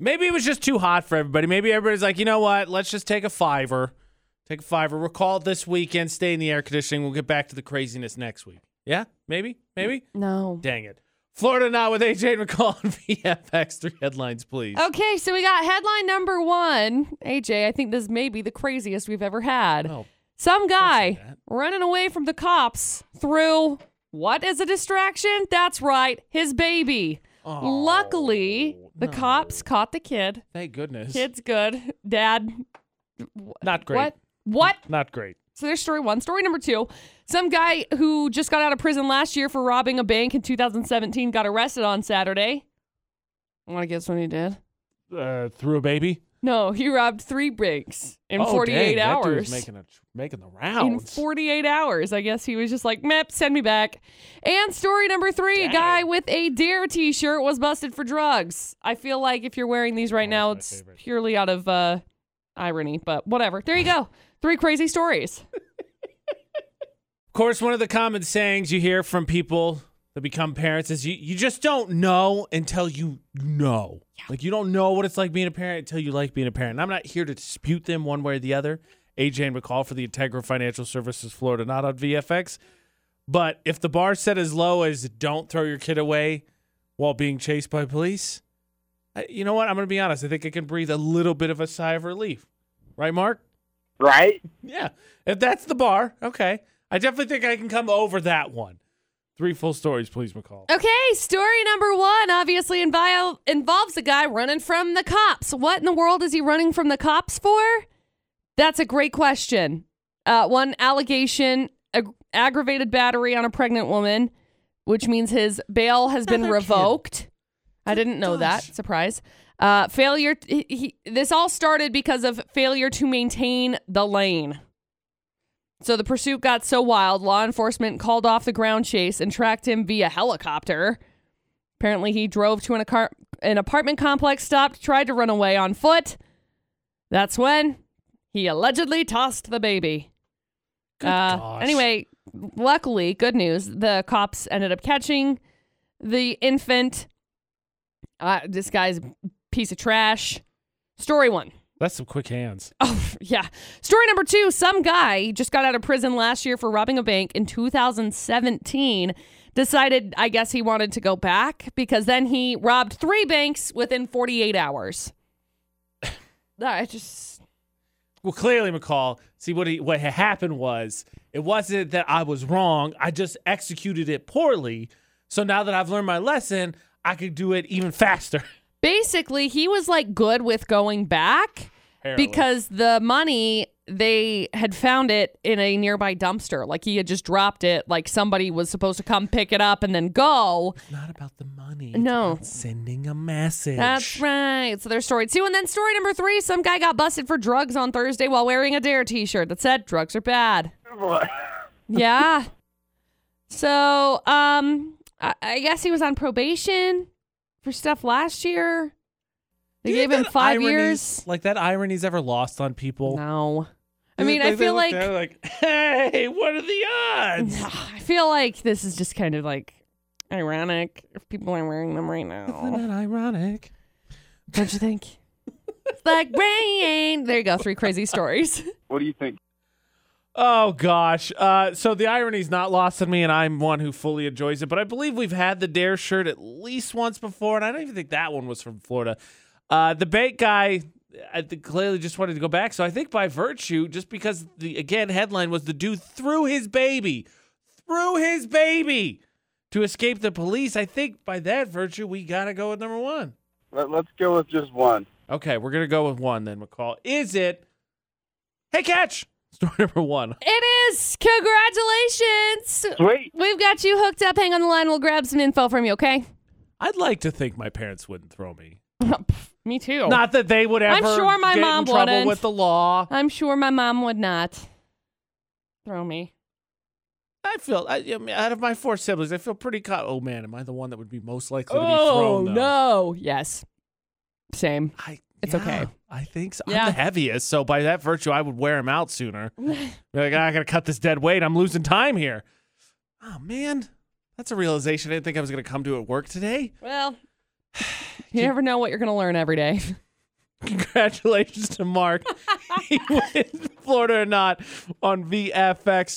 Maybe it was just too hot for everybody. Maybe everybody's like, you know what? Let's just take a fiver. Take a fiver. Recall it this weekend. Stay in the air conditioning. We'll get back to the craziness next week. Yeah? Maybe? Maybe? No. Dang it. Florida not with AJ McCall and VFX. Three headlines, please. Okay, so we got headline number one. AJ, I think this may be the craziest we've ever had. Oh, Some guy running away from the cops threw what is a distraction? That's right, his baby. Oh, Luckily, the no. cops caught the kid. Thank goodness. Kid's good. Dad, Not great. what? What? Not great. So there's story one. Story number two. Some guy who just got out of prison last year for robbing a bank in 2017 got arrested on Saturday. I want to guess what he did. Uh, threw a baby? No, he robbed three banks in Oh, 48 dang, That hours. dude's making, a, making the rounds. in 48 hours. I guess he was just like, meh, send me back. And story number three a Dang. guy with a D.A.R.E. t shirt was busted for drugs. I feel like if you're wearing these right Oh, now, it's favorite. purely out of uh, irony, but whatever. There you go. Three crazy stories. Of course, one of the common sayings you hear from people that become parents is you, you just don't know until you know. Like you don't know what it's like being a parent until you like being a parent. And I'm not here to dispute them one way or the other. AJ and McCall for the Integra Financial Services Florida, not on VFX. But if the bar set as low as don't throw your kid away while being chased by police, I, you know what? I'm going to be honest. I think I can breathe a little bit of a sigh of relief. Right, Mark? Right? Yeah. If that's the bar, okay. I definitely think I can come over that one. Three full stories, please, McCall. Okay, story number one obviously invi- involves a guy running from the cops. What in the world is he running from the cops for? That's a great question. Uh, one allegation ag- aggravated battery on a pregnant woman, which means his bail has been Another kid. revoked. I didn't know that. Surprise. Uh, failure. He, he, this all started because of failure to maintain the lane. So the pursuit got so wild, law enforcement called off the ground chase and tracked him via helicopter. Apparently, he drove to an, acar- an apartment complex, stopped, tried to run away on foot. That's when he allegedly tossed the baby. Good Uh, gosh. Anyway, luckily, good news. The cops ended up catching the infant. Uh, this guy's a piece of trash. Story one. That's some quick hands. Oh, yeah. Story number two some guy just got out of prison last year for robbing a bank in 2017. Decided, I guess, he wanted to go back because then he robbed three banks within 48 hours. I just. Well, clearly, McCall. See what he what had happened was it wasn't that I was wrong. I just executed it poorly. So now that I've learned my lesson, I could do it even faster. Basically, he was like good with going back Apparently. because the money they had found it in a nearby dumpster. Like he had just dropped it. Like somebody was supposed to come pick it up and then go. it's not about the money. No. it's about sending a message. That's right. So there's story two. And then story number three some guy got busted for drugs on Thursday while wearing a D.A.R.E. t shirt that said drugs are bad. yeah. So, um, I, I guess he was on probation for stuff last year. They gave him five irony's- years. Like that irony's ever lost on people? No. I mean, they- I they feel look like at like, hey, what are the odds? I feel like this is just kind of like ironic if people are wearing them right now. Isn't that ironic? Don't you think? like rain. There you go. Three crazy stories. What do you think? Oh gosh. Uh, so the irony's not lost on me, and I'm one who fully enjoys it. But I believe we've had the D.A.R.E. shirt at least once before, and I don't even think that one was from Florida. Uh, the bait guy, I think clearly just wanted to go back. So I think by virtue, just because the again headline was the dude threw his baby, threw his baby to escape the police. I think by that virtue, we gotta go with number one. Let, let's go with just one. Okay, we're gonna go with one then. McCall, is it? Hey, catch. Story number one. It is. Congratulations. Sweet. We've got you hooked up. Hang on the line. We'll grab some info from you, okay? I'd like to think my parents wouldn't throw me. Me too. Not that they would ever I'm sure my get mom in trouble wouldn't. with the law. I'm sure my mom would not throw me. I feel, I, I mean, out of my four siblings, I feel pretty. Co- oh man, am I the one that would be most likely to be oh, thrown? though? Oh, no. Yes. Same. I, It's yeah, okay. I think so. Yeah. I'm the heaviest, so by that virtue, I would wear him out sooner. Like, ah, I gotta cut this dead weight. I'm losing time here. Oh man, that's a realization I didn't think I was gonna come to at work today. Well, You never know what you're going to learn every day. Congratulations to Mark. he wins Florida or not on VFX.